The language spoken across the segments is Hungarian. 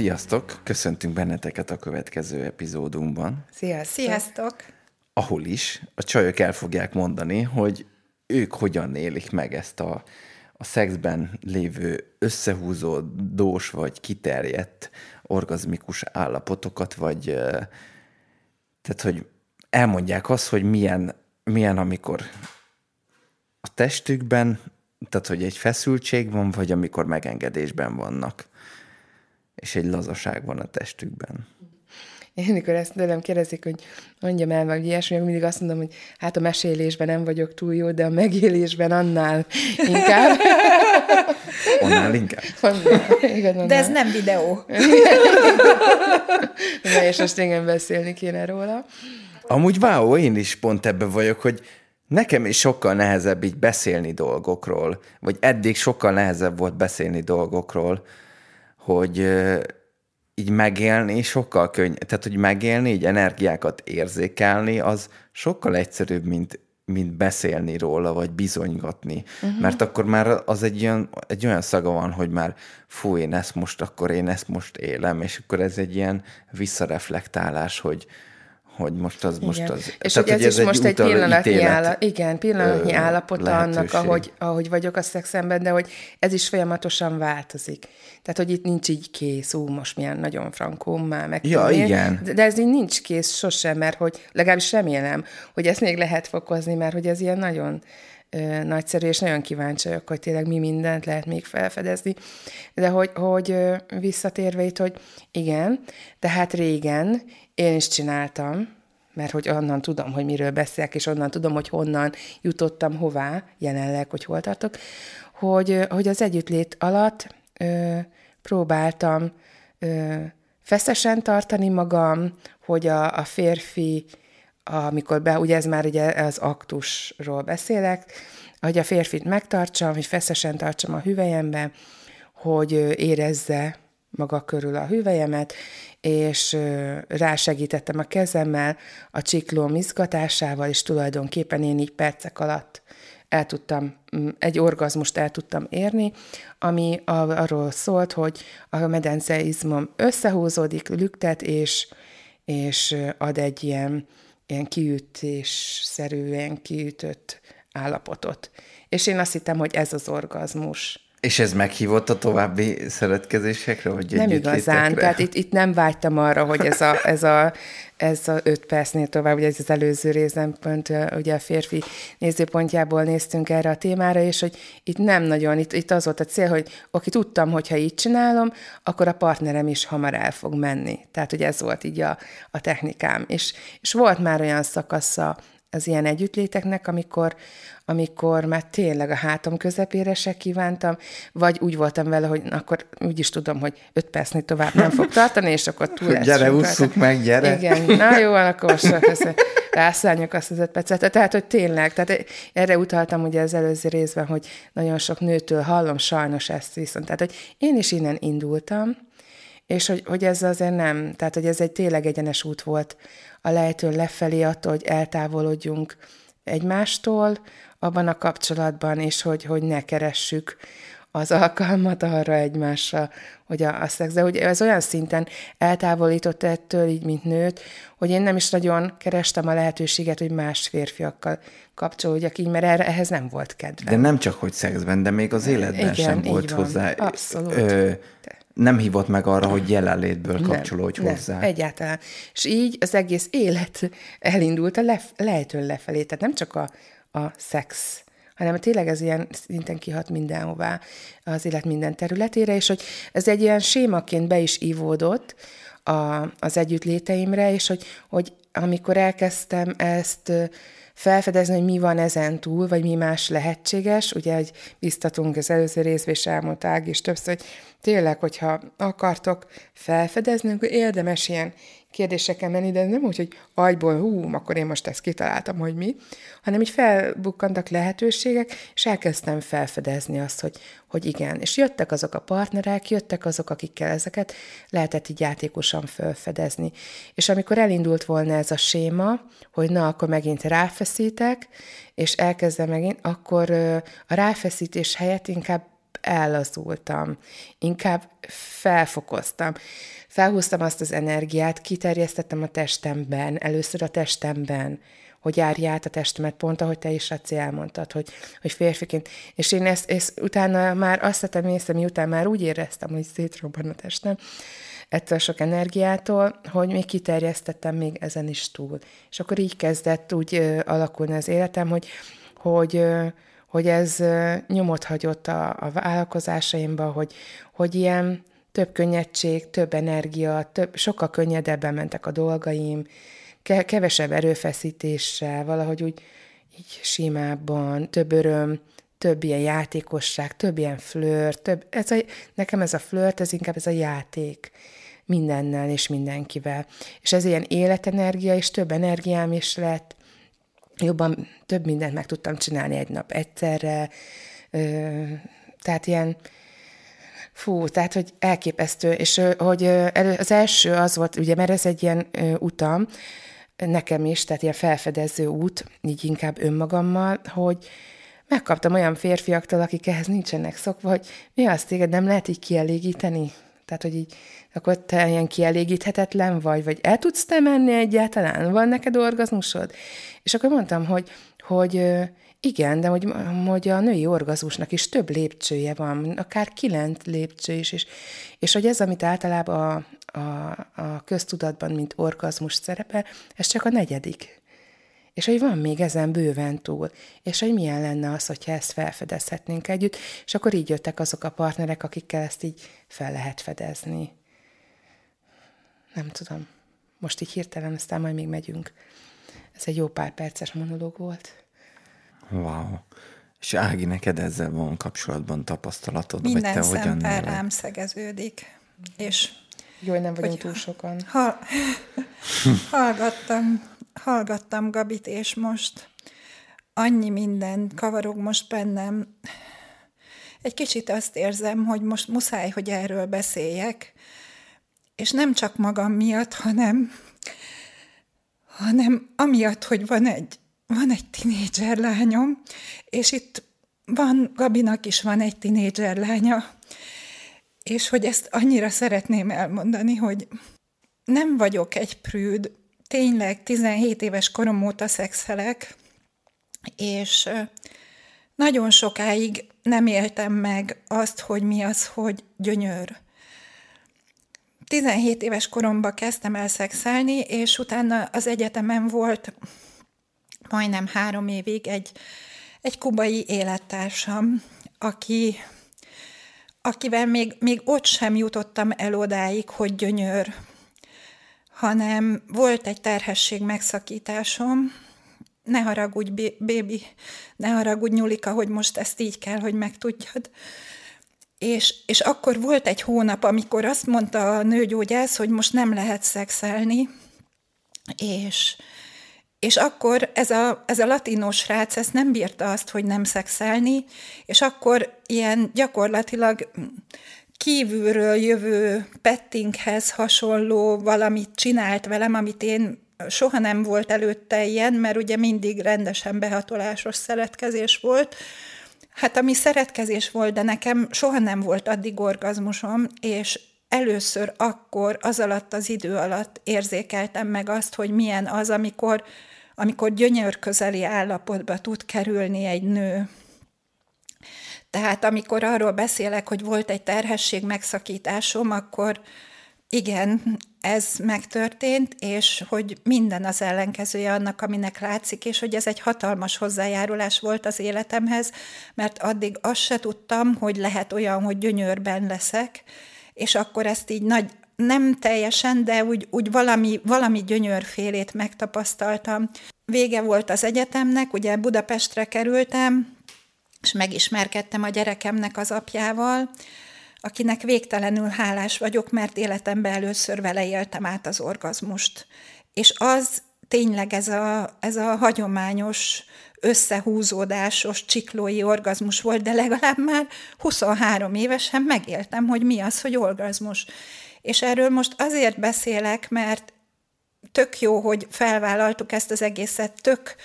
Sziasztok! Köszöntünk benneteket a következő epizódunkban, Sziasztok! Sziasztok! ahol is a csajok el fogják mondani, hogy ők hogyan élik meg ezt a, a szexben lévő összehúzódós vagy kiterjedt orgazmikus állapotokat, vagy tehát, hogy elmondják azt, hogy milyen, milyen amikor a testükben, tehát, hogy egy feszültség van, vagy amikor megengedésben vannak, és egy lazaság van a testükben. Én, mikor ezt tőlem kérdezik, hogy mondjam el, vagy ilyesmi, akkor mindig azt mondom, hogy hát a mesélésben nem vagyok túl jó, de a megélésben annál inkább. Annál inkább. Annál, igaz, annál. De ez nem videó. Na, és most igen beszélni kéne róla. Amúgy wow, én is pont ebben vagyok, hogy nekem is sokkal nehezebb így beszélni dolgokról, vagy eddig sokkal nehezebb volt beszélni dolgokról, hogy így megélni sokkal könny, tehát hogy megélni, így energiákat érzékelni, az sokkal egyszerűbb, mint, mint beszélni róla, vagy bizonygatni. Uh-huh. Mert akkor már az egy olyan, egy olyan szaga van, hogy már fú, én ezt most, akkor én ezt most élem, és akkor ez egy ilyen visszareflektálás, hogy, hogy most az, most Igen. az. És Tehát, hogy ez is most egy pillanatnyi, ítélet, igen, pillanatnyi ö, állapota annak, ahogy, ahogy vagyok a szexemben, de hogy ez is folyamatosan változik. Tehát, hogy itt nincs így kész, ú, most milyen nagyon frankó, már meg Ja, igen. De, de ez így nincs kész sosem, mert hogy legalábbis remélem, hogy ezt még lehet fokozni, mert hogy ez ilyen nagyon nagyszerű, és nagyon kíváncsi hogy tényleg mi mindent lehet még felfedezni. De hogy, hogy visszatérve itt, hogy igen, tehát régen én is csináltam, mert hogy onnan tudom, hogy miről beszélek, és onnan tudom, hogy honnan jutottam hová, jelenleg, hogy hol tartok, hogy, hogy az együttlét alatt ö, próbáltam ö, feszesen tartani magam, hogy a, a férfi, amikor be, ugye ez már ugye az aktusról beszélek, hogy a férfit megtartsam, hogy feszesen tartsam a hüvelyembe, hogy érezze maga körül a hüvelyemet, és rásegítettem a kezemmel a csiklóm izgatásával, és tulajdonképpen én így percek alatt el tudtam, egy orgazmust el tudtam érni, ami arról szólt, hogy a medenceizmom összehúzódik, lüktet, és, és ad egy ilyen, ilyen kiütésszerűen kiütött állapotot. És én azt hittem, hogy ez az orgazmus. És ez meghívott a további szeretkezésekre, vagy Nem igazán, együttlétekre? tehát itt, itt nem vágytam arra, hogy ez a, ez a, ez a öt percnél tovább, ugye ez az előző részben pont ugye a férfi nézőpontjából néztünk erre a témára, és hogy itt nem nagyon, itt, itt az volt a cél, hogy oké, tudtam, hogy ha így csinálom, akkor a partnerem is hamar el fog menni. Tehát, hogy ez volt így a, a technikám. És, és volt már olyan szakasza az ilyen együttléteknek, amikor, amikor már tényleg a hátam közepére se kívántam, vagy úgy voltam vele, hogy akkor úgy is tudom, hogy öt percnél tovább nem fog tartani, és akkor túl Hogy gyere, ússzuk meg, gyere. Igen, na jó, akkor most rászálljuk azt az öt percet. Tehát, hogy tényleg, tehát erre utaltam ugye az előző részben, hogy nagyon sok nőtől hallom sajnos ezt viszont. Tehát, hogy én is innen indultam, és hogy, hogy ez azért nem, tehát hogy ez egy tényleg egyenes út volt a lejtőn lefelé attól, hogy eltávolodjunk egymástól abban a kapcsolatban, és hogy, hogy ne keressük az alkalmat arra egymásra, hogy a, a szex, de hogy ez olyan szinten eltávolított ettől, így mint nőt, hogy én nem is nagyon kerestem a lehetőséget, hogy más férfiakkal kapcsolódjak így, mert erre, ehhez nem volt kedvem. De nem csak, hogy szexben, de még az életben Igen, sem volt van. hozzá. Abszolút. Ö, nem hívott meg arra, hogy jelenlétből kapcsolódj nem, hozzá. Nem, egyáltalán. És így az egész élet elindult a lef- lejtőn lefelé. Tehát nem csak a, a szex, hanem tényleg ez ilyen szinten kihat mindenhová az élet minden területére, és hogy ez egy ilyen sémaként be is ívódott a, az együttléteimre, és hogy, hogy amikor elkezdtem ezt felfedezni, hogy mi van ezen túl, vagy mi más lehetséges. Ugye, hogy biztatunk az előző részben, és elmondta Ági is többször, hogy tényleg, hogyha akartok felfedezni, akkor érdemes ilyen kérdéseken menni, de nem úgy, hogy agyból, hú, akkor én most ezt kitaláltam, hogy mi, hanem így felbukkantak lehetőségek, és elkezdtem felfedezni azt, hogy, hogy igen. És jöttek azok a partnerek, jöttek azok, akikkel ezeket lehetett így játékosan felfedezni. És amikor elindult volna ez a séma, hogy na, akkor megint ráfeszítek, és elkezdem megint, akkor a ráfeszítés helyett inkább ellazultam, inkább felfokoztam. Felhúztam azt az energiát, kiterjesztettem a testemben, először a testemben, hogy járj át a testemet, pont ahogy te is, Raci, elmondtad, hogy, hogy férfiként. És én ezt, ezt utána már azt tettem észre, miután már úgy éreztem, hogy szétrobban a testem, ettől a sok energiától, hogy még kiterjesztettem még ezen is túl. És akkor így kezdett úgy ö, alakulni az életem, hogy, hogy ö, hogy ez nyomot hagyott a, a vállalkozásaimba, hogy, hogy ilyen több könnyedség, több energia, több, sokkal könnyedebben mentek a dolgaim, ke, kevesebb erőfeszítéssel, valahogy úgy így simábban, több öröm, több ilyen játékosság, több ilyen flört, több, ez a, nekem ez a flört, ez inkább ez a játék mindennel és mindenkivel. És ez ilyen életenergia, és több energiám is lett, jobban, több mindent meg tudtam csinálni egy nap egyszerre, tehát ilyen, fú, tehát, hogy elképesztő, és hogy az első az volt, ugye, mert ez egy ilyen utam, nekem is, tehát ilyen felfedező út, így inkább önmagammal, hogy megkaptam olyan férfiaktól, akik ehhez nincsenek szokva, hogy mi azt téged nem lehet így kielégíteni? Tehát, hogy így, akkor te ilyen kielégíthetetlen vagy, vagy el tudsz te menni egyáltalán? Van neked orgazmusod? És akkor mondtam, hogy, hogy igen, de hogy, hogy a női orgazmusnak is több lépcsője van, akár kilenc lépcső is, és, és hogy ez, amit általában a, a, a köztudatban, mint orgazmus szerepe, ez csak a negyedik. És hogy van még ezen bőven túl, és hogy milyen lenne az, hogyha ezt felfedezhetnénk együtt, és akkor így jöttek azok a partnerek, akikkel ezt így fel lehet fedezni. Nem tudom. Most így hirtelen, aztán majd még megyünk. Ez egy jó pár perces monológ volt. Wow. És Ági, neked ezzel van kapcsolatban tapasztalatod? Minden vagy te hogyan rám szegeződik. És jó, hogy nem vagyunk túl sokan. Ha, hallgattam, hallgattam Gabit, és most annyi minden kavarog most bennem. Egy kicsit azt érzem, hogy most muszáj, hogy erről beszéljek, és nem csak magam miatt, hanem, hanem amiatt, hogy van egy, van egy tinédzser lányom, és itt van, Gabinak is van egy tinédzser lánya, és hogy ezt annyira szeretném elmondani, hogy nem vagyok egy prűd, tényleg 17 éves korom óta szexelek, és nagyon sokáig nem éltem meg azt, hogy mi az, hogy gyönyör. 17 éves koromban kezdtem el szexelni, és utána az egyetemen volt majdnem három évig egy, egy kubai élettársam, aki, akivel még, még ott sem jutottam el odáig, hogy gyönyör, hanem volt egy terhesség megszakításom, ne haragudj, bébi, ne haragudj, Nyulika, hogy most ezt így kell, hogy megtudjad. És, és akkor volt egy hónap, amikor azt mondta a nőgyógyász, hogy most nem lehet szexelni, és, és akkor ez a, ez a latinos srác ezt nem bírta azt, hogy nem szexelni, és akkor ilyen gyakorlatilag kívülről jövő pettinghez hasonló valamit csinált velem, amit én soha nem volt előtte ilyen, mert ugye mindig rendesen behatolásos szeretkezés volt. Hát ami szeretkezés volt, de nekem soha nem volt addig orgazmusom, és először akkor, az alatt az idő alatt érzékeltem meg azt, hogy milyen az, amikor, amikor gyönyörközeli állapotba tud kerülni egy nő. Tehát amikor arról beszélek, hogy volt egy terhesség megszakításom, akkor igen, ez megtörtént, és hogy minden az ellenkezője annak, aminek látszik, és hogy ez egy hatalmas hozzájárulás volt az életemhez, mert addig azt se tudtam, hogy lehet olyan, hogy gyönyörben leszek, és akkor ezt így nagy, nem teljesen, de úgy, úgy valami, valami gyönyörfélét megtapasztaltam. Vége volt az egyetemnek, ugye Budapestre kerültem, és megismerkedtem a gyerekemnek az apjával, akinek végtelenül hálás vagyok, mert életemben először vele éltem át az orgazmust. És az tényleg ez a, ez a hagyományos, összehúzódásos, csiklói orgazmus volt, de legalább már 23 évesen megéltem, hogy mi az, hogy orgazmus. És erről most azért beszélek, mert tök jó, hogy felvállaltuk ezt az egészet, tök,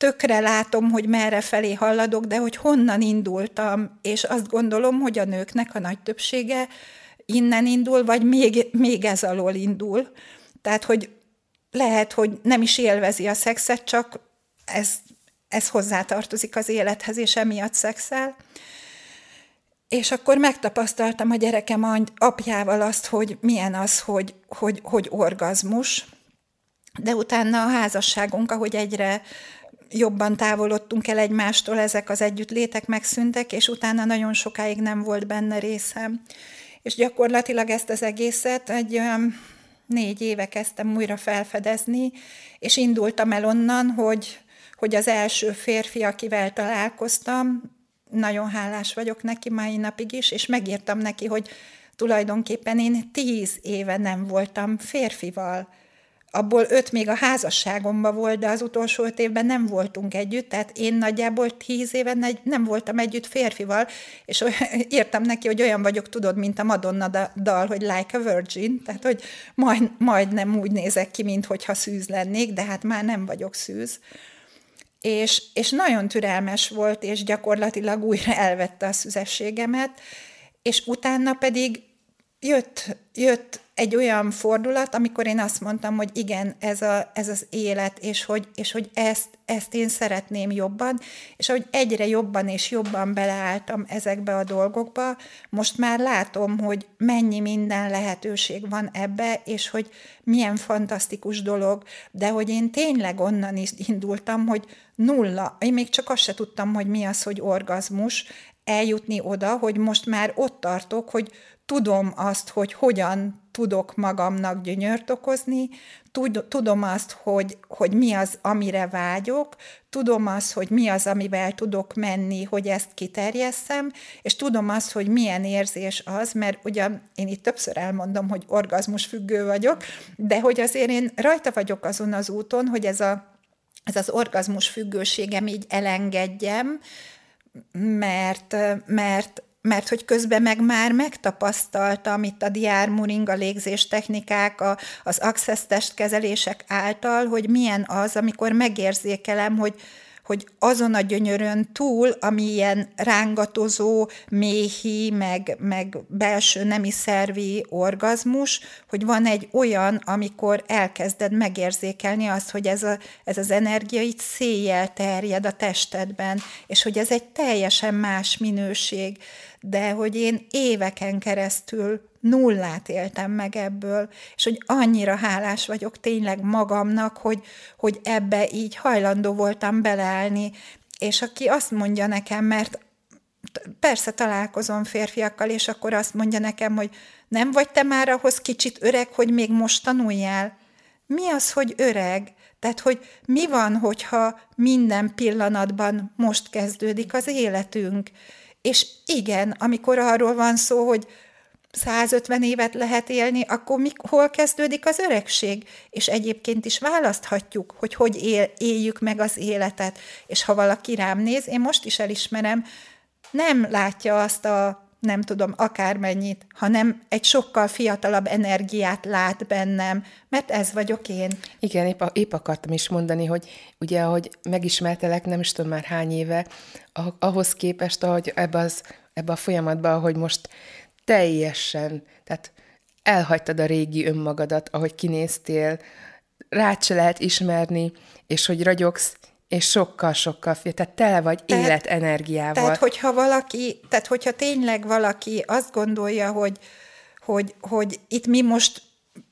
tökre látom, hogy merre felé halladok, de hogy honnan indultam, és azt gondolom, hogy a nőknek a nagy többsége innen indul, vagy még, még ez alól indul. Tehát, hogy lehet, hogy nem is élvezi a szexet, csak ez, ez hozzátartozik az élethez, és emiatt szexel. És akkor megtapasztaltam a gyerekem apjával azt, hogy milyen az, hogy, hogy, hogy orgazmus, de utána a házasságunk, ahogy egyre jobban távolodtunk el egymástól, ezek az együttlétek megszűntek, és utána nagyon sokáig nem volt benne részem. És gyakorlatilag ezt az egészet egy olyan négy éve kezdtem újra felfedezni, és indultam el onnan, hogy, hogy az első férfi, akivel találkoztam, nagyon hálás vagyok neki mai napig is, és megírtam neki, hogy tulajdonképpen én tíz éve nem voltam férfival abból öt még a házasságomban volt, de az utolsó öt évben nem voltunk együtt, tehát én nagyjából tíz éven nem voltam együtt férfival, és írtam neki, hogy olyan vagyok, tudod, mint a Madonna dal, hogy like a virgin, tehát hogy majd, nem úgy nézek ki, mint hogyha szűz lennék, de hát már nem vagyok szűz. És, és nagyon türelmes volt, és gyakorlatilag újra elvette a szüzességemet, és utána pedig jött, jött egy olyan fordulat, amikor én azt mondtam, hogy igen, ez, a, ez az élet, és hogy, és hogy ezt, ezt én szeretném jobban, és ahogy egyre jobban és jobban beleálltam ezekbe a dolgokba, most már látom, hogy mennyi minden lehetőség van ebbe, és hogy milyen fantasztikus dolog, de hogy én tényleg onnan is indultam, hogy nulla, én még csak azt se tudtam, hogy mi az, hogy orgazmus, eljutni oda, hogy most már ott tartok, hogy tudom azt, hogy hogyan tudok magamnak gyönyört okozni, tudom azt, hogy, hogy mi az, amire vágyok, tudom azt, hogy mi az, amivel tudok menni, hogy ezt kiterjesszem, és tudom azt, hogy milyen érzés az, mert ugye én itt többször elmondom, hogy orgazmus függő vagyok, de hogy azért én rajta vagyok azon az úton, hogy ez, a, ez az orgazmus függőségem így elengedjem, mert, mert mert hogy közben meg már megtapasztaltam itt a diármuring, a légzés technikák, a, az access testkezelések által, hogy milyen az, amikor megérzékelem, hogy hogy azon a gyönyörön túl, ami ilyen rángatozó, méhi, meg, meg belső nemi szervi orgazmus, hogy van egy olyan, amikor elkezded megérzékelni azt, hogy ez, a, ez az energia itt széjjel terjed a testedben, és hogy ez egy teljesen más minőség, de hogy én éveken keresztül nullát éltem meg ebből, és hogy annyira hálás vagyok tényleg magamnak, hogy, hogy ebbe így hajlandó voltam beleállni, és aki azt mondja nekem, mert persze találkozom férfiakkal, és akkor azt mondja nekem, hogy nem vagy te már ahhoz kicsit öreg, hogy még most tanuljál? Mi az, hogy öreg? Tehát, hogy mi van, hogyha minden pillanatban most kezdődik az életünk? És igen, amikor arról van szó, hogy 150 évet lehet élni, akkor mi, hol kezdődik az öregség? És egyébként is választhatjuk, hogy hogy él, éljük meg az életet. És ha valaki rám néz, én most is elismerem, nem látja azt a nem tudom, akármennyit, hanem egy sokkal fiatalabb energiát lát bennem, mert ez vagyok én. Igen, épp, épp akartam is mondani, hogy ugye, ahogy megismertelek, nem is tudom már hány éve, ahhoz képest, ahogy ebbe, az, ebbe a folyamatban, ahogy most teljesen, tehát elhagytad a régi önmagadat, ahogy kinéztél, rád se lehet ismerni, és hogy ragyogsz, és sokkal-sokkal fél, tehát tele vagy tehát, életenergiával. Tehát, hogyha valaki, tehát hogyha tényleg valaki azt gondolja, hogy, hogy, hogy itt mi most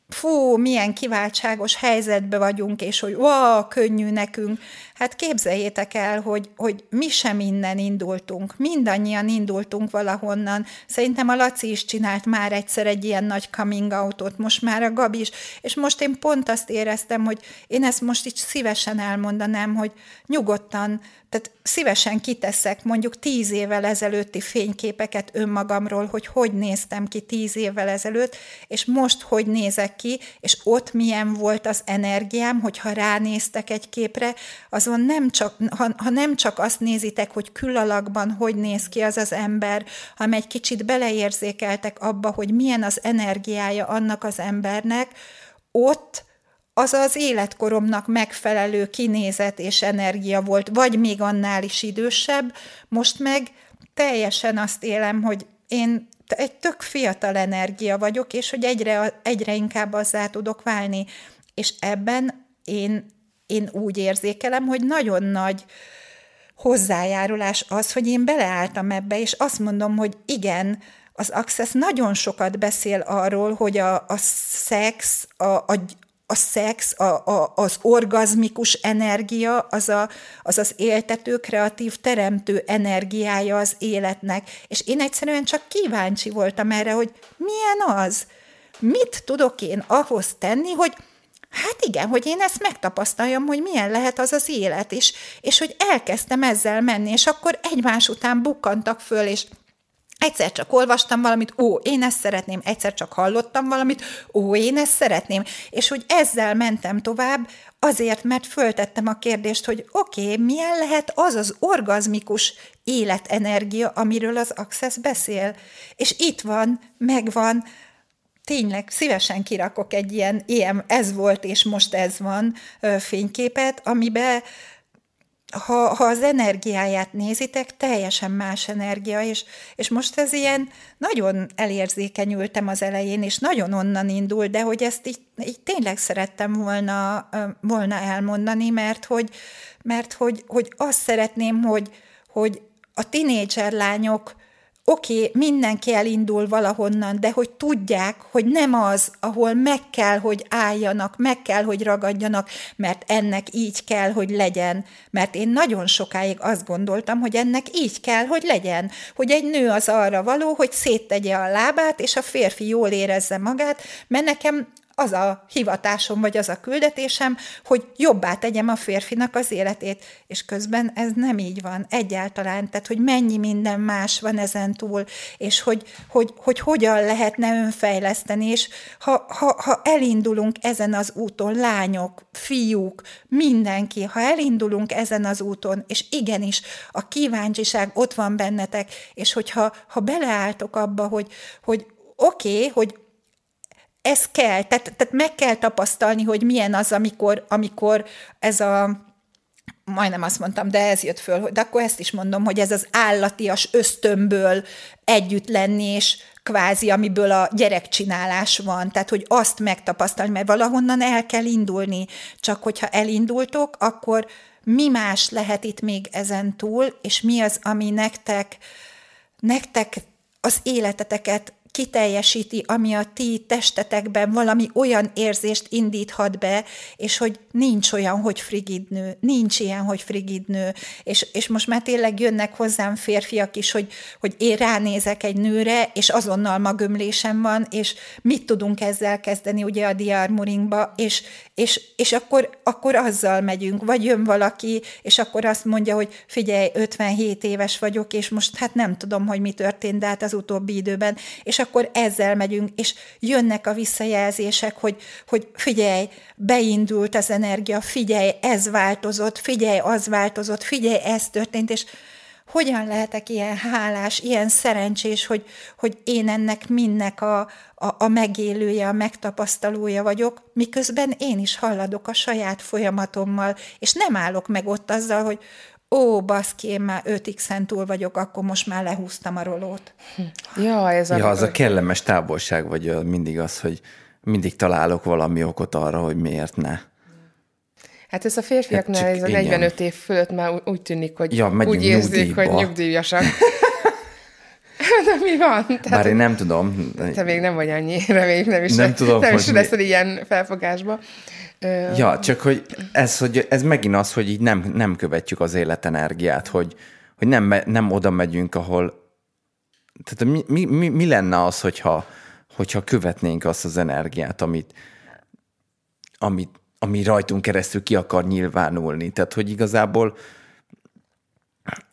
fú, milyen kiváltságos helyzetbe vagyunk, és hogy wow, könnyű nekünk. Hát képzeljétek el, hogy, hogy mi sem innen indultunk. Mindannyian indultunk valahonnan. Szerintem a Laci is csinált már egyszer egy ilyen nagy coming outot, most már a Gabi is. És most én pont azt éreztem, hogy én ezt most így szívesen elmondanám, hogy nyugodtan tehát szívesen kiteszek mondjuk tíz évvel ezelőtti fényképeket önmagamról, hogy hogy néztem ki tíz évvel ezelőtt, és most hogy nézek ki, és ott milyen volt az energiám, hogyha ránéztek egy képre, azon nem csak, ha, ha nem csak azt nézitek, hogy külalakban hogy néz ki az az ember, hanem egy kicsit beleérzékeltek abba, hogy milyen az energiája annak az embernek, ott az az életkoromnak megfelelő kinézet és energia volt, vagy még annál is idősebb, most meg teljesen azt élem, hogy én egy tök fiatal energia vagyok, és hogy egyre, egyre inkább azzá tudok válni. És ebben én, én úgy érzékelem, hogy nagyon nagy hozzájárulás az, hogy én beleálltam ebbe, és azt mondom, hogy igen, az Access nagyon sokat beszél arról, hogy a, a szex, a, a, a szex, a, a, az orgazmikus energia, az, a, az az éltető, kreatív, teremtő energiája az életnek. És én egyszerűen csak kíváncsi voltam erre, hogy milyen az? Mit tudok én ahhoz tenni, hogy Hát igen, hogy én ezt megtapasztaljam, hogy milyen lehet az az élet, és, és hogy elkezdtem ezzel menni, és akkor egymás után bukkantak föl, és Egyszer csak olvastam valamit, ó, én ezt szeretném, egyszer csak hallottam valamit, ó, én ezt szeretném. És hogy ezzel mentem tovább, azért, mert föltettem a kérdést, hogy oké, okay, milyen lehet az az orgazmikus életenergia, amiről az Access beszél. És itt van, megvan, tényleg szívesen kirakok egy ilyen, ilyen ez volt és most ez van fényképet, amiben ha, ha az energiáját nézitek, teljesen más energia, és, és most ez ilyen nagyon elérzékenyültem az elején, és nagyon onnan indul, de hogy ezt így, így tényleg szerettem volna, volna elmondani, mert hogy, mert hogy, hogy azt szeretném, hogy, hogy a tinédzser lányok oké, okay, mindenki elindul valahonnan, de hogy tudják, hogy nem az, ahol meg kell, hogy álljanak, meg kell, hogy ragadjanak, mert ennek így kell, hogy legyen. Mert én nagyon sokáig azt gondoltam, hogy ennek így kell, hogy legyen. Hogy egy nő az arra való, hogy széttegye a lábát, és a férfi jól érezze magát, mert nekem az a hivatásom, vagy az a küldetésem, hogy jobbá tegyem a férfinak az életét, és közben ez nem így van egyáltalán, tehát hogy mennyi minden más van ezen túl, és hogy, hogy, hogy hogyan lehetne önfejleszteni, és ha, ha, ha elindulunk ezen az úton, lányok, fiúk, mindenki, ha elindulunk ezen az úton, és igenis a kíváncsiság ott van bennetek, és hogyha ha beleálltok abba, hogy, hogy oké, okay, hogy ez kell, tehát, tehát meg kell tapasztalni, hogy milyen az, amikor, amikor ez a majdnem azt mondtam, de ez jött föl, de akkor ezt is mondom, hogy ez az állatias ösztönből együtt lenni, és kvázi, amiből a gyerekcsinálás van, tehát hogy azt megtapasztalni, mert valahonnan el kell indulni, csak hogyha elindultok, akkor mi más lehet itt még ezen túl, és mi az, ami nektek, nektek az életeteket kiteljesíti, ami a ti testetekben valami olyan érzést indíthat be, és hogy nincs olyan, hogy frigid nő, nincs ilyen, hogy frigid nő, és, és most már tényleg jönnek hozzám férfiak is, hogy, hogy én ránézek egy nőre, és azonnal magömlésem van, és mit tudunk ezzel kezdeni ugye a diarmuringba, és, és, és akkor, akkor azzal megyünk, vagy jön valaki, és akkor azt mondja, hogy figyelj, 57 éves vagyok, és most hát nem tudom, hogy mi történt, de hát az utóbbi időben, és akkor ezzel megyünk, és jönnek a visszajelzések, hogy, hogy figyelj, beindult az energia, figyelj, ez változott, figyelj, az változott, figyelj, ez történt, és hogyan lehetek ilyen hálás, ilyen szerencsés, hogy, hogy én ennek mindnek a, a, a megélője, a megtapasztalója vagyok, miközben én is halladok a saját folyamatommal, és nem állok meg ott azzal, hogy ó, baszki, én már 5 x túl vagyok, akkor most már lehúztam a rolót. Ja, ez a... Ja, az a kellemes távolság, vagy mindig az, hogy mindig találok valami okot arra, hogy miért ne. Hát ez a férfiaknál, hát ez a 45 igen. év fölött már úgy tűnik, hogy ja, úgy érzik, nyugdíjba. hogy nyugdíjasak. De mi van? Tehát, Bár én nem tudom. Te még nem vagy annyi, reméljük nem is, nem tudom, nem is lesz ilyen felfogásba. Ja, csak hogy ez, hogy ez megint az, hogy így nem, nem követjük az életenergiát, hogy, hogy nem, nem oda megyünk, ahol... Tehát mi, mi, mi, mi lenne az, hogyha, hogyha követnénk azt az energiát, amit, amit, ami rajtunk keresztül ki akar nyilvánulni. Tehát, hogy igazából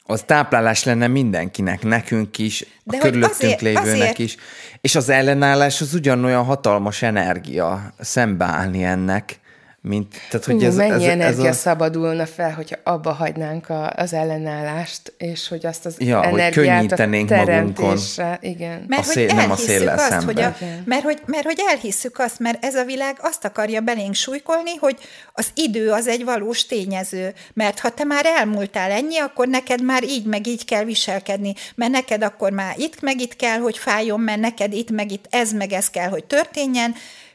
Az táplálás lenne mindenkinek, nekünk is, De a körülöttünk azért- lévőnek azért- is. És az ellenállás az ugyanolyan hatalmas energia szembeállni ennek, mint... Tehát, hogy Ú, ez, mennyi ez, energia ez a, szabadulna fel, hogyha abba hagynánk a, az ellenállást, és hogy azt az Ja, hogy energiát könnyítenénk a magunkon. teremtésre, igen. Mert A hogy szél- nem a széllel azt, hogy, a, szemben. mert, hogy, mert hogy elhisszük azt, mert ez a világ azt akarja belénk súlykolni, hogy az idő az egy valós tényező. Mert ha te már elmúltál ennyi, akkor neked már így meg így kell viselkedni, mert neked akkor már itt meg itt kell, hogy fájjon, mert neked itt meg itt ez meg ez kell, hogy történjen.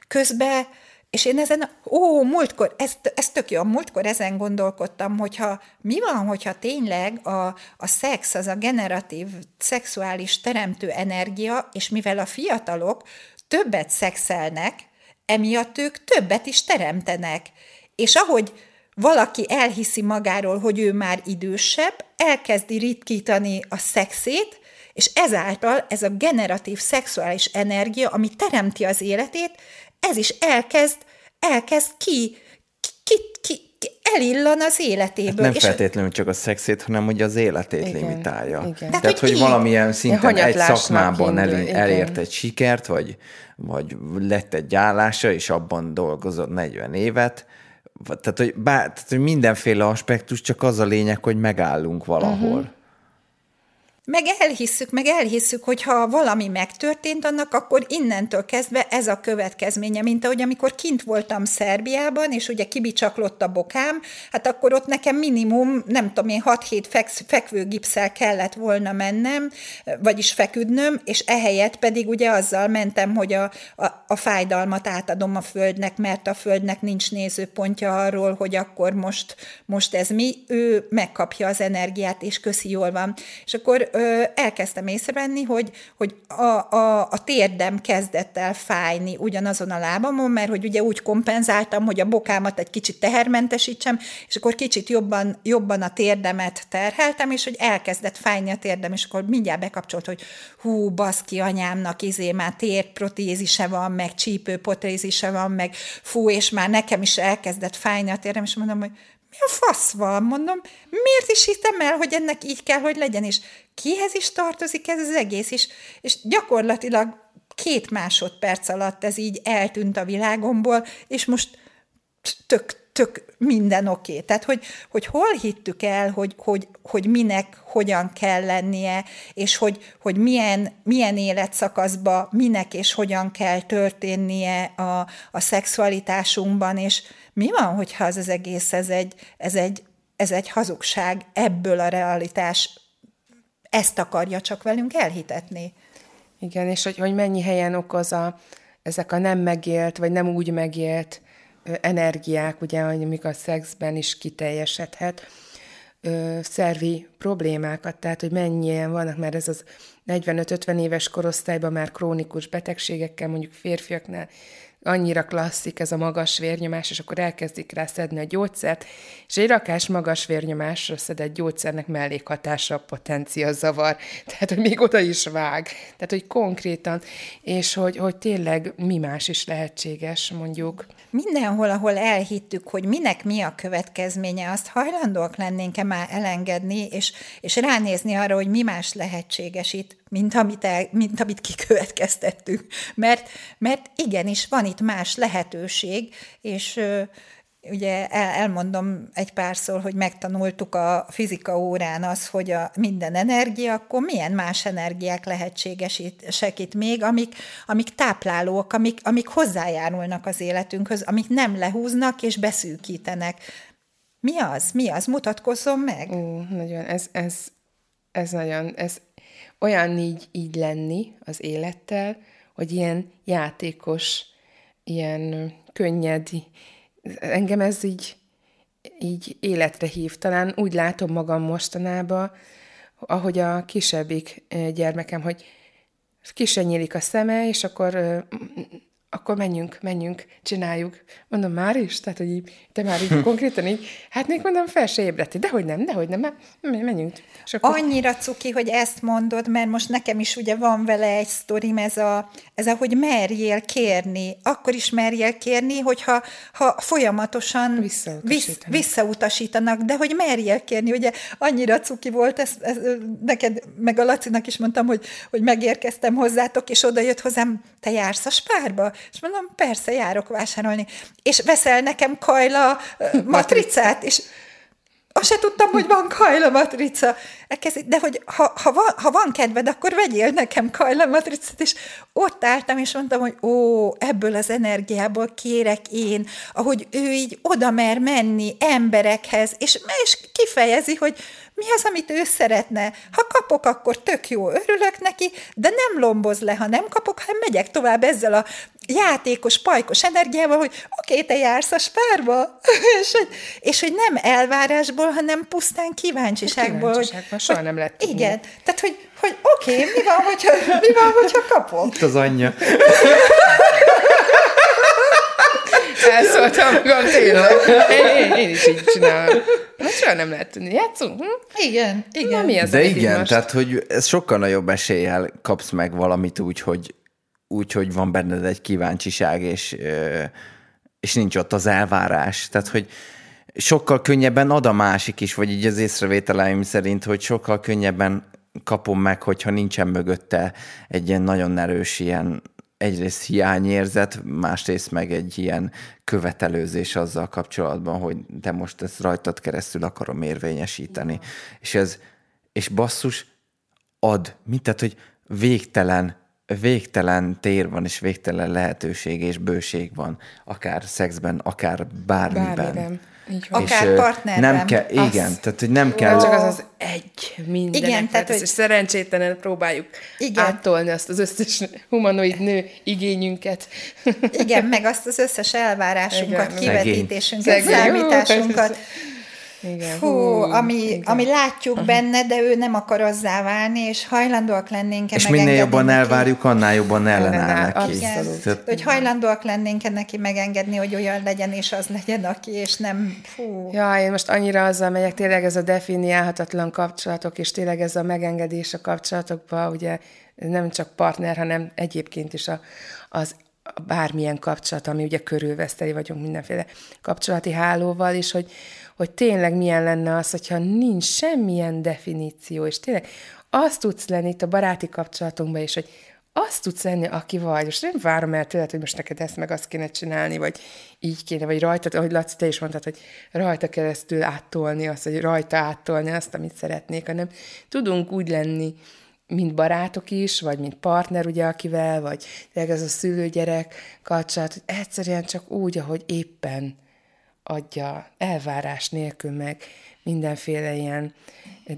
Közben és én ezen, ó, múltkor, ez, ez tök jó, múltkor ezen gondolkodtam, hogyha mi van, hogyha tényleg a, a szex, az a generatív, szexuális teremtő energia, és mivel a fiatalok többet szexelnek, emiatt ők többet is teremtenek. És ahogy valaki elhiszi magáról, hogy ő már idősebb, elkezdi ritkítani a szexét, és ezáltal ez a generatív szexuális energia, ami teremti az életét, ez is elkezd, elkezd ki, ki, ki, ki elillan az életéből. nem és feltétlenül csak a szexét, hanem hogy az életét Igen, limitálja. igen. Tehát, Tehát, hogy hogy így- valamilyen szinten egy szakmában el, indul, igen. elért egy sikert, vagy, vagy lett egy állása, és abban dolgozott 40 évet, tehát hogy, bár, tehát, hogy mindenféle aspektus, csak az a lényeg, hogy megállunk valahol. Uh-huh. Meg elhisszük, meg elhisszük, hogy ha valami megtörtént annak, akkor innentől kezdve ez a következménye, mint ahogy amikor kint voltam Szerbiában, és ugye kibicsaklott a bokám, hát akkor ott nekem minimum, nem tudom én, 6-7 feksz, fekvőgipszel kellett volna mennem, vagyis feküdnöm, és ehelyett pedig ugye azzal mentem, hogy a, a, a fájdalmat átadom a földnek, mert a földnek nincs nézőpontja arról, hogy akkor most, most ez mi, ő megkapja az energiát, és köszi, jól van. És akkor ö, elkezdtem észrevenni, hogy, hogy a, a, a térdem kezdett el fájni ugyanazon a lábamon, mert hogy ugye úgy kompenzáltam, hogy a bokámat egy kicsit tehermentesítsem, és akkor kicsit jobban, jobban a térdemet terheltem, és hogy elkezdett fájni a térdem, és akkor mindjárt bekapcsolt, hogy hú, baszki anyámnak izé már térprotézise van, meg csípőprotézise van, meg fú, és már nekem is elkezdett fájni a térdem, és mondom, hogy mi a fasz van, mondom, miért is hittem el, hogy ennek így kell, hogy legyen, és kihez is tartozik ez az egész, és, és gyakorlatilag két másodperc alatt ez így eltűnt a világomból, és most tök, tök minden oké. Okay. Tehát, hogy, hogy hol hittük el, hogy, hogy, hogy minek, hogyan kell lennie, és hogy, hogy milyen, milyen életszakaszban minek és hogyan kell történnie a, a szexualitásunkban, és mi van, hogyha az az egész, ez egy, ez egy, ez egy hazugság, ebből a realitás ezt akarja csak velünk elhitetni. Igen, és hogy, hogy mennyi helyen okoz a, ezek a nem megélt, vagy nem úgy megélt energiák, ugye, amik a szexben is kiteljesedhet, szervi problémákat, tehát hogy mennyien vannak, mert ez az 45-50 éves korosztályban már krónikus betegségekkel, mondjuk férfiaknál annyira klasszik ez a magas vérnyomás, és akkor elkezdik rá szedni a gyógyszert, és egy rakás magas vérnyomásra szedett gyógyszernek mellékhatása a potencia zavar, tehát hogy még oda is vág, tehát hogy konkrétan, és hogy, hogy tényleg mi más is lehetséges, mondjuk. Mindenhol, ahol elhittük, hogy minek mi a következménye, azt hajlandóak lennénk-e már elengedni, és, és ránézni arra, hogy mi más lehetséges itt, mint amit, el, mint amit kikövetkeztettünk. Mert, mert igenis van itt más lehetőség, és ugye el, elmondom egy párszor, hogy megtanultuk a fizika órán az, hogy a minden energia, akkor milyen más energiák lehetségesek itt még, amik, amik táplálók, amik, amik hozzájárulnak az életünkhöz, amik nem lehúznak és beszűkítenek. Mi az? Mi az? Mutatkozzon meg! Ó, nagyon, ez, ez, ez nagyon, ez olyan így, így lenni az élettel, hogy ilyen játékos, ilyen könnyed, engem ez így, így életre hív. Talán úgy látom magam mostanában, ahogy a kisebbik gyermekem, hogy kisen nyílik a szeme, és akkor akkor menjünk, menjünk, csináljuk. Mondom, már is? Tehát, hogy így, te már így konkrétan így, hát még mondom, fel se ébredti. De hogy nem, de hogy nem, menjünk. És akkor... Annyira cuki, hogy ezt mondod, mert most nekem is ugye van vele egy sztorim, ez a, ez a hogy merjél kérni. Akkor is merjél kérni, hogyha ha folyamatosan visszautasítanak. Vissz, visszautasítanak, de hogy merjél kérni. Ugye annyira cuki volt, ez, ez, neked, meg a Lacinak is mondtam, hogy, hogy megérkeztem hozzátok, és oda jött hozzám, te jársz a spárba? És mondom, persze, járok vásárolni. És veszel nekem kajla matricát, és azt se tudtam, hogy van kajla matrica. De hogy ha, ha, van, ha van kedved, akkor vegyél nekem kajla matricát, és ott álltam, és mondtam, hogy ó, ebből az energiából kérek én, ahogy ő így oda mer menni emberekhez, és, és kifejezi, hogy mi az, amit ő szeretne. Ha kapok, akkor tök jó, örülök neki, de nem lomboz le, ha nem kapok, hanem megyek tovább ezzel a játékos, pajkos energiával, hogy oké, okay, te jársz a spárba, és, hogy, és hogy nem elvárásból, hanem pusztán kíváncsiságból. Kíváncsiságból, hogy, soha nem lett. Igen, tehát hogy, hogy oké, okay, mi van, hogyha, mi van, hogyha kapok? Itt az anyja. Elszóltam magam tényleg. Én, én, is így csinálom. Hát soha nem lehet tudni. Játszunk? Hm? Igen, igen. Na, mi az, De igen, most? tehát hogy ez sokkal nagyobb eséllyel kapsz meg valamit úgy, hogy, úgy, hogy van benned egy kíváncsiság, és, és nincs ott az elvárás. Tehát, hogy sokkal könnyebben ad a másik is, vagy így az észrevételeim szerint, hogy sokkal könnyebben kapom meg, hogyha nincsen mögötte egy ilyen nagyon erős ilyen egyrészt hiányérzet, másrészt meg egy ilyen követelőzés azzal kapcsolatban, hogy te most ezt rajtad keresztül akarom érvényesíteni. Ja. És ez, és basszus, ad, mint tehát, hogy végtelen, végtelen tér van, és végtelen lehetőség és bőség van, akár szexben, akár bármiben. Bármiben. Így van. Akár és, partnerben. Nem kell, igen, tehát hogy nem kell. Csak az az egy minden. Igen, tehát, hogy... szerencsétlenül próbáljuk igen. áttolni azt az összes humanoid nő igényünket. Igen, meg azt az összes elvárásunkat, igen, kivetítésünket, Szegény. számításunkat. Igen. Fú, Hú, ami, igen. ami látjuk uh-huh. benne, de ő nem akar azzá válni, és hajlandóak lennénk És minél jobban neki. elvárjuk, annál jobban ellenáll neki. Tehát... hogy hajlandóak lennénk neki megengedni, hogy olyan legyen, és az legyen, aki, és nem... Fú. Ja, én most annyira azzal megyek, tényleg ez a definiálhatatlan kapcsolatok, és tényleg ez a megengedés a kapcsolatokban, ugye nem csak partner, hanem egyébként is a, az bármilyen kapcsolat, ami ugye körülveszteli vagyunk mindenféle kapcsolati hálóval, és hogy, hogy tényleg milyen lenne az, hogyha nincs semmilyen definíció, és tényleg azt tudsz lenni itt a baráti kapcsolatunkban is, hogy azt tudsz lenni, aki vagy. És nem várom el tőled, hogy most neked ezt meg azt kéne csinálni, vagy így kéne, vagy rajta, ahogy Laci, te is mondtad, hogy rajta keresztül áttolni azt, vagy rajta áttolni azt, amit szeretnék, hanem tudunk úgy lenni, mint barátok is, vagy mint partner, ugye, akivel, vagy tényleg ez a szülőgyerek kapcsolat, hogy egyszerűen csak úgy, ahogy éppen adja elvárás nélkül, meg mindenféle ilyen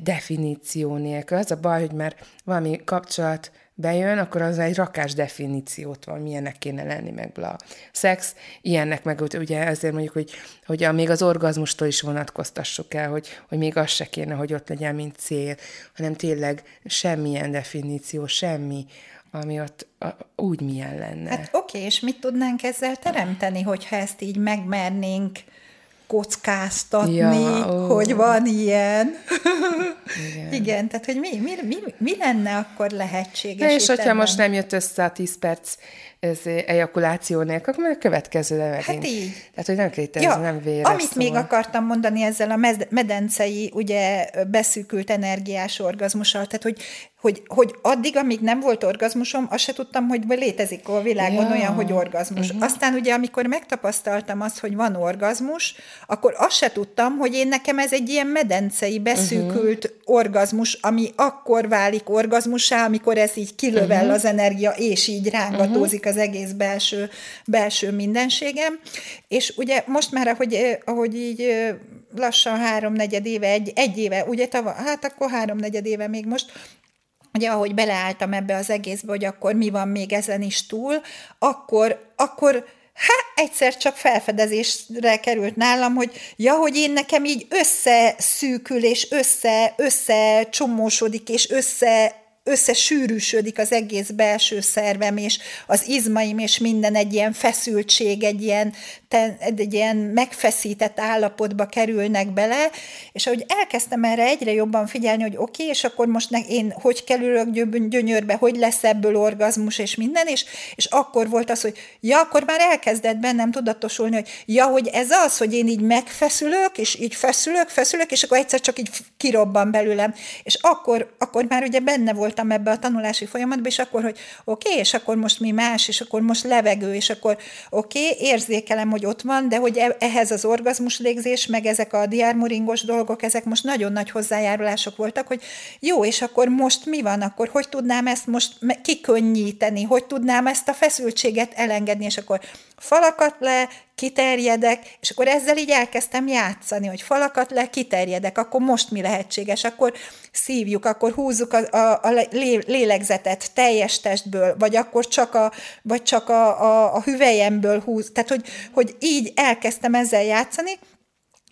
definíció nélkül. Az a baj, hogy már valami kapcsolat bejön, akkor az egy rakás definíciót van, milyennek kéne lenni, meg bla. Szex, ilyennek meg ugye ezért mondjuk, hogy, hogy a, még az orgazmustól is vonatkoztassuk el, hogy, hogy még az se kéne, hogy ott legyen, mint cél, hanem tényleg semmilyen definíció, semmi, ami ott a, úgy milyen lenne. Hát oké, és mit tudnánk ezzel teremteni, hogyha ezt így megmernénk kockáztatni, ja, ó. hogy van ilyen. Igen. Igen, tehát hogy mi, mi, mi, mi lenne akkor lehetséges? Na és hogyha most nem jött össze a 10 perc ez ejakuláció nélkül, akkor a következő megint. Hát így. Tehát, hogy nem létezik, ja, nem véres. Amit szóval. még akartam mondani ezzel a medencei, ugye beszűkült energiás orgazmussal, tehát, hogy hogy, hogy addig, amíg nem volt orgazmusom, azt se tudtam, hogy létezik a világon ja. olyan, hogy orgazmus. Uh-huh. Aztán ugye, amikor megtapasztaltam azt, hogy van orgazmus, akkor azt se tudtam, hogy én nekem ez egy ilyen medencei, beszűkült uh-huh. orgazmus, ami akkor válik orgazmussá, amikor ez így kilövel uh-huh. az energia, és így rángatózik uh-huh. Az egész belső, belső mindenségem. És ugye most már, ahogy, ahogy így lassan háromnegyed éve, egy, egy éve, ugye tava, hát akkor háromnegyed éve még most, ugye ahogy beleálltam ebbe az egészbe, hogy akkor mi van még ezen is túl, akkor, akkor hát egyszer csak felfedezésre került nálam, hogy ja, hogy én nekem így összeszűkül, és össze, össze csomósodik, és össze összesűrűsödik az egész belső szervem, és az izmaim, és minden egy ilyen feszültség, egy ilyen, egy ilyen megfeszített állapotba kerülnek bele, és ahogy elkezdtem erre egyre jobban figyelni, hogy oké, okay, és akkor most ne, én hogy kerülök gyönyörbe, hogy lesz ebből orgazmus, és minden, és, és akkor volt az, hogy ja, akkor már elkezdett bennem tudatosulni, hogy ja, hogy ez az, hogy én így megfeszülök, és így feszülök, feszülök, és akkor egyszer csak így kirobban belőlem. És akkor, akkor már ugye benne voltam ebbe a tanulási folyamatba, és akkor, hogy oké, okay, és akkor most mi más, és akkor most levegő, és akkor oké, okay, érzékelem, hogy ott van, de hogy e, ehhez az orgazmus légzés, meg ezek a diármoringos dolgok, ezek most nagyon nagy hozzájárulások voltak, hogy jó, és akkor most mi van, akkor hogy tudnám ezt most kikönnyíteni, hogy tudnám ezt a feszültséget elengedni, és akkor falakat le, kiterjedek, és akkor ezzel így elkezdtem játszani, hogy falakat le, kiterjedek, akkor most mi lehetséges, akkor szívjuk, akkor húzzuk a, a, a lélegzetet teljes testből, vagy akkor csak a, vagy csak a, a, a hüvelyemből húz, tehát hogy, hogy így elkezdtem ezzel játszani,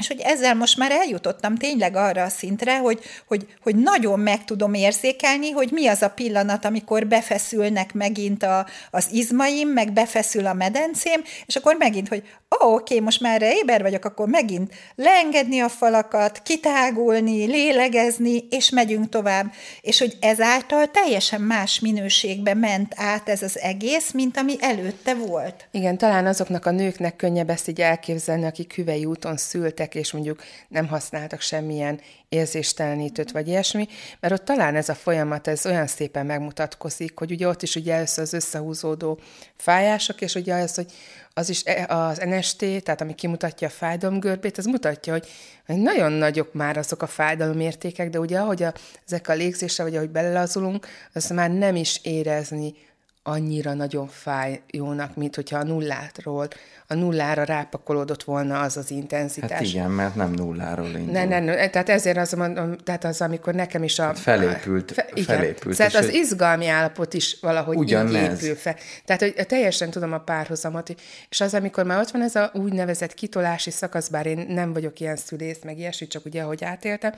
és hogy ezzel most már eljutottam tényleg arra a szintre, hogy, hogy, hogy nagyon meg tudom érzékelni, hogy mi az a pillanat, amikor befeszülnek megint a, az izmaim, meg befeszül a medencém, és akkor megint, hogy ó, oké, most már éber vagyok, akkor megint leengedni a falakat, kitágulni, lélegezni, és megyünk tovább. És hogy ezáltal teljesen más minőségbe ment át ez az egész, mint ami előtte volt. Igen, talán azoknak a nőknek könnyebb ezt így elképzelni, akik hüvei úton szültek, és mondjuk nem használtak semmilyen érzéstelenítőt, vagy ilyesmi, mert ott talán ez a folyamat, ez olyan szépen megmutatkozik, hogy ugye ott is ugye először az összehúzódó fájások, és ugye az, hogy az is e, az NST, tehát ami kimutatja a fájdalomgörbét, az mutatja, hogy nagyon nagyok már azok a fájdalomértékek, de ugye ahogy a, ezek a légzésre, vagy ahogy belelazulunk, az már nem is érezni annyira nagyon fáj jónak, mint hogyha a nullátról, a nullára rápakolódott volna az az intenzitás. Hát igen, mert nem nulláról indul. Ne, ne, ne, tehát ezért az, mondom, tehát az, amikor nekem is a... Hát felépült. Fe, igen, felépült. Tehát az izgalmi állapot is valahogy ugyanez. így épül fel. Tehát, hogy teljesen tudom a párhuzamot, és az, amikor már ott van ez a úgynevezett kitolási szakasz, bár én nem vagyok ilyen szülész, meg ilyesmi, csak ugye, ahogy átéltem,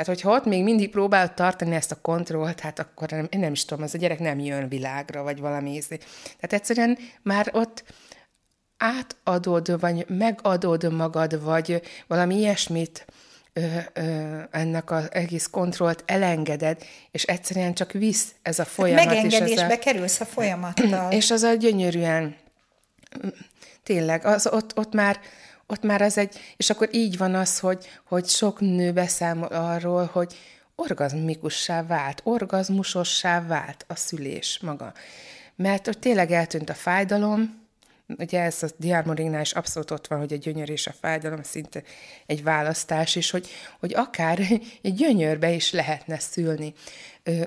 tehát, hogyha ott még mindig próbál tartani ezt a kontrollt, hát akkor nem, én nem is tudom, az a gyerek nem jön világra, vagy valami ízé. Tehát egyszerűen már ott átadod, vagy megadod magad, vagy valami ilyesmit, ö, ö, ennek az egész kontrollt elengeded, és egyszerűen csak visz ez a folyamat. Megengedésbe és a, kerülsz a folyamattal. És az a gyönyörűen, tényleg, az, ott, ott már ott már az egy, és akkor így van az, hogy, hogy sok nő beszámol arról, hogy orgazmikussá vált, orgazmusossá vált a szülés maga. Mert hogy tényleg eltűnt a fájdalom, ugye ez a diarmorignál is abszolút ott van, hogy a gyönyör és a fájdalom szinte egy választás is, hogy, hogy akár egy gyönyörbe is lehetne szülni.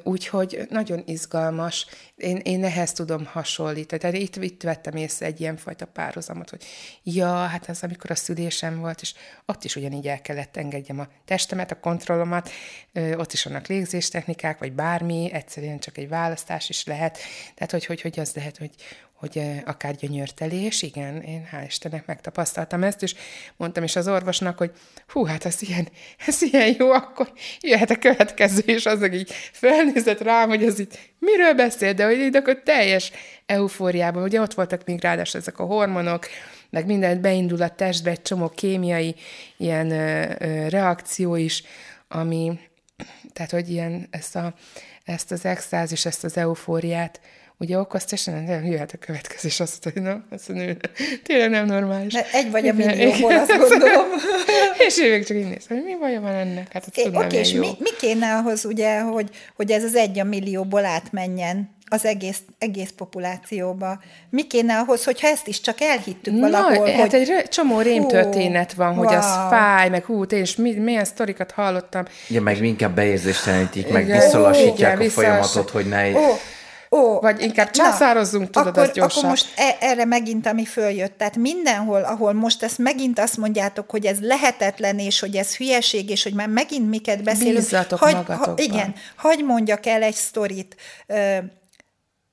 Úgyhogy nagyon izgalmas, én, én ehhez tudom hasonlítani. Tehát itt, itt vettem észre egy ilyenfajta párhuzamot, hogy ja, hát az, amikor a szülésem volt, és ott is ugyanígy el kellett engedjem a testemet, a kontrollomat, ott is vannak légzéstechnikák, vagy bármi, egyszerűen csak egy választás is lehet. Tehát, hogy, hogy, hogy az lehet, hogy, hogy akár gyönyörtelés, igen, én hál' Istennek megtapasztaltam ezt, és mondtam is az orvosnak, hogy hú, hát ez ilyen, ez ilyen jó, akkor jöhet a következő, és az így felnézett rám, hogy ez itt miről beszél, de hogy így akkor teljes eufóriában, ugye ott voltak még ráadásul ezek a hormonok, meg mindent beindul a testbe, egy csomó kémiai ilyen ö, ö, reakció is, ami, tehát hogy ilyen ezt, a, ezt az extázis, ezt az eufóriát ugye okozta, és nem jöhet a következő, és azt mondta, hogy na, ezt a nő tényleg nem normális. Mert egy vagy a millióból, azt gondolom. és én még csak így nézem, hogy mi baj van ennek? Hát azt tudnám, Oké, és mi, mi kéne ahhoz, ugye, hogy, hogy ez az egy a millióból átmenjen az egész, egész populációba. Mi kéne ahhoz, hogyha ezt is csak elhittük valahol, Na, hát hogy... egy csomó rémtörténet van, hogy wow. az fáj, meg hú, én is milyen sztorikat hallottam. Ja, meg inkább beérzéstelenítik, meg visszalassítják a folyamatot, hogy ne... Oh Ó, Vagy inkább császározzunk, tudod, akkor, az gyorsan. Akkor most e- erre megint, ami följött. Tehát mindenhol, ahol most ezt megint azt mondjátok, hogy ez lehetetlen, és hogy ez hülyeség, és hogy már megint miket beszélünk. Bízzatok hagy, ha, Igen, hagy mondjak el egy sztorit.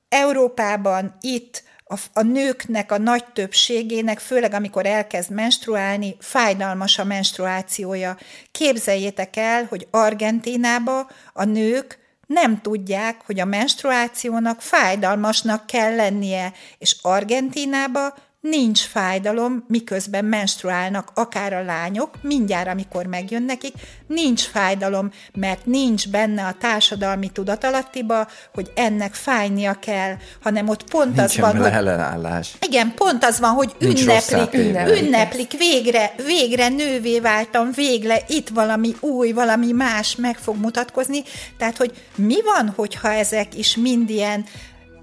Európában, itt, a, a nőknek a nagy többségének, főleg amikor elkezd menstruálni, fájdalmas a menstruációja. Képzeljétek el, hogy Argentínába a nők nem tudják, hogy a menstruációnak fájdalmasnak kell lennie, és Argentínába nincs fájdalom, miközben menstruálnak akár a lányok, mindjárt, amikor megjön nekik, nincs fájdalom, mert nincs benne a társadalmi tudatalattiba, hogy ennek fájnia kell, hanem ott pont Nincsen az van, hogy... ellenállás. Igen, pont az van, hogy Nincs ünneplik, téve. ünneplik, végre, végre nővé váltam, végre itt valami új, valami más meg fog mutatkozni. Tehát, hogy mi van, hogyha ezek is mind ilyen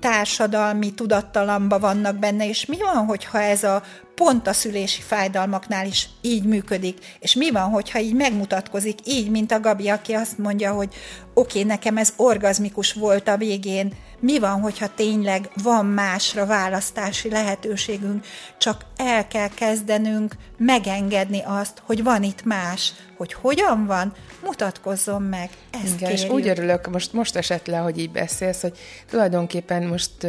társadalmi tudattalamba vannak benne, és mi van, hogyha ez a pont a szülési fájdalmaknál is így működik, és mi van, hogyha így megmutatkozik, így, mint a Gabi, aki azt mondja, hogy oké, okay, nekem ez orgazmikus volt a végén, mi van, hogyha tényleg van másra választási lehetőségünk, csak el kell kezdenünk megengedni azt, hogy van itt más, hogy hogyan van, mutatkozzon meg. Ezt Igen, és kérjük. úgy örülök, most, most esett le, hogy így beszélsz, hogy tulajdonképpen most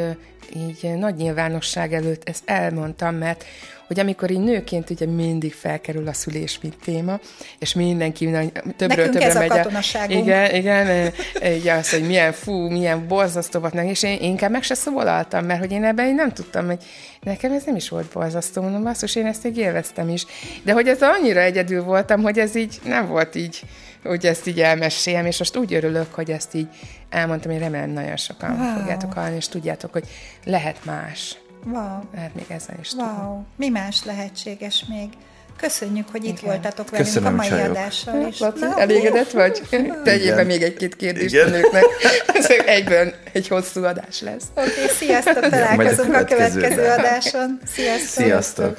így nagy nyilvánosság előtt ezt elmondtam, mert hogy amikor így nőként ugye mindig felkerül a szülés, mint téma, és mindenki többről Nekünk többre ez a megy. katonaságunk. Igen, igen, így az, hogy milyen fú, milyen borzasztó volt és én inkább meg se szólaltam, mert hogy én ebben így nem tudtam, hogy nekem ez nem is volt borzasztó, mondom, basszus, én ezt így élveztem is. De hogy ez annyira egyedül voltam, hogy ez így nem volt így, hogy ezt így elmeséljem, és most úgy örülök, hogy ezt így elmondtam, én remélem nagyon sokan Wow. fogjátok hallani, és tudjátok, hogy lehet más. Wow. Lehet még ezzel is tudom. Wow, mi más lehetséges még? Köszönjük, hogy itt Igen. voltatok velünk Köszönöm, a mai csajok. adással is. Laci, Na, elégedett vagy? Tegyél be még egy-két kérdést Igen. a nőknek. Ez egyből egy hosszú adás lesz. Oké, okay, sziasztok, találkozunk a következő adáson. Sziasztok! Sziasztok!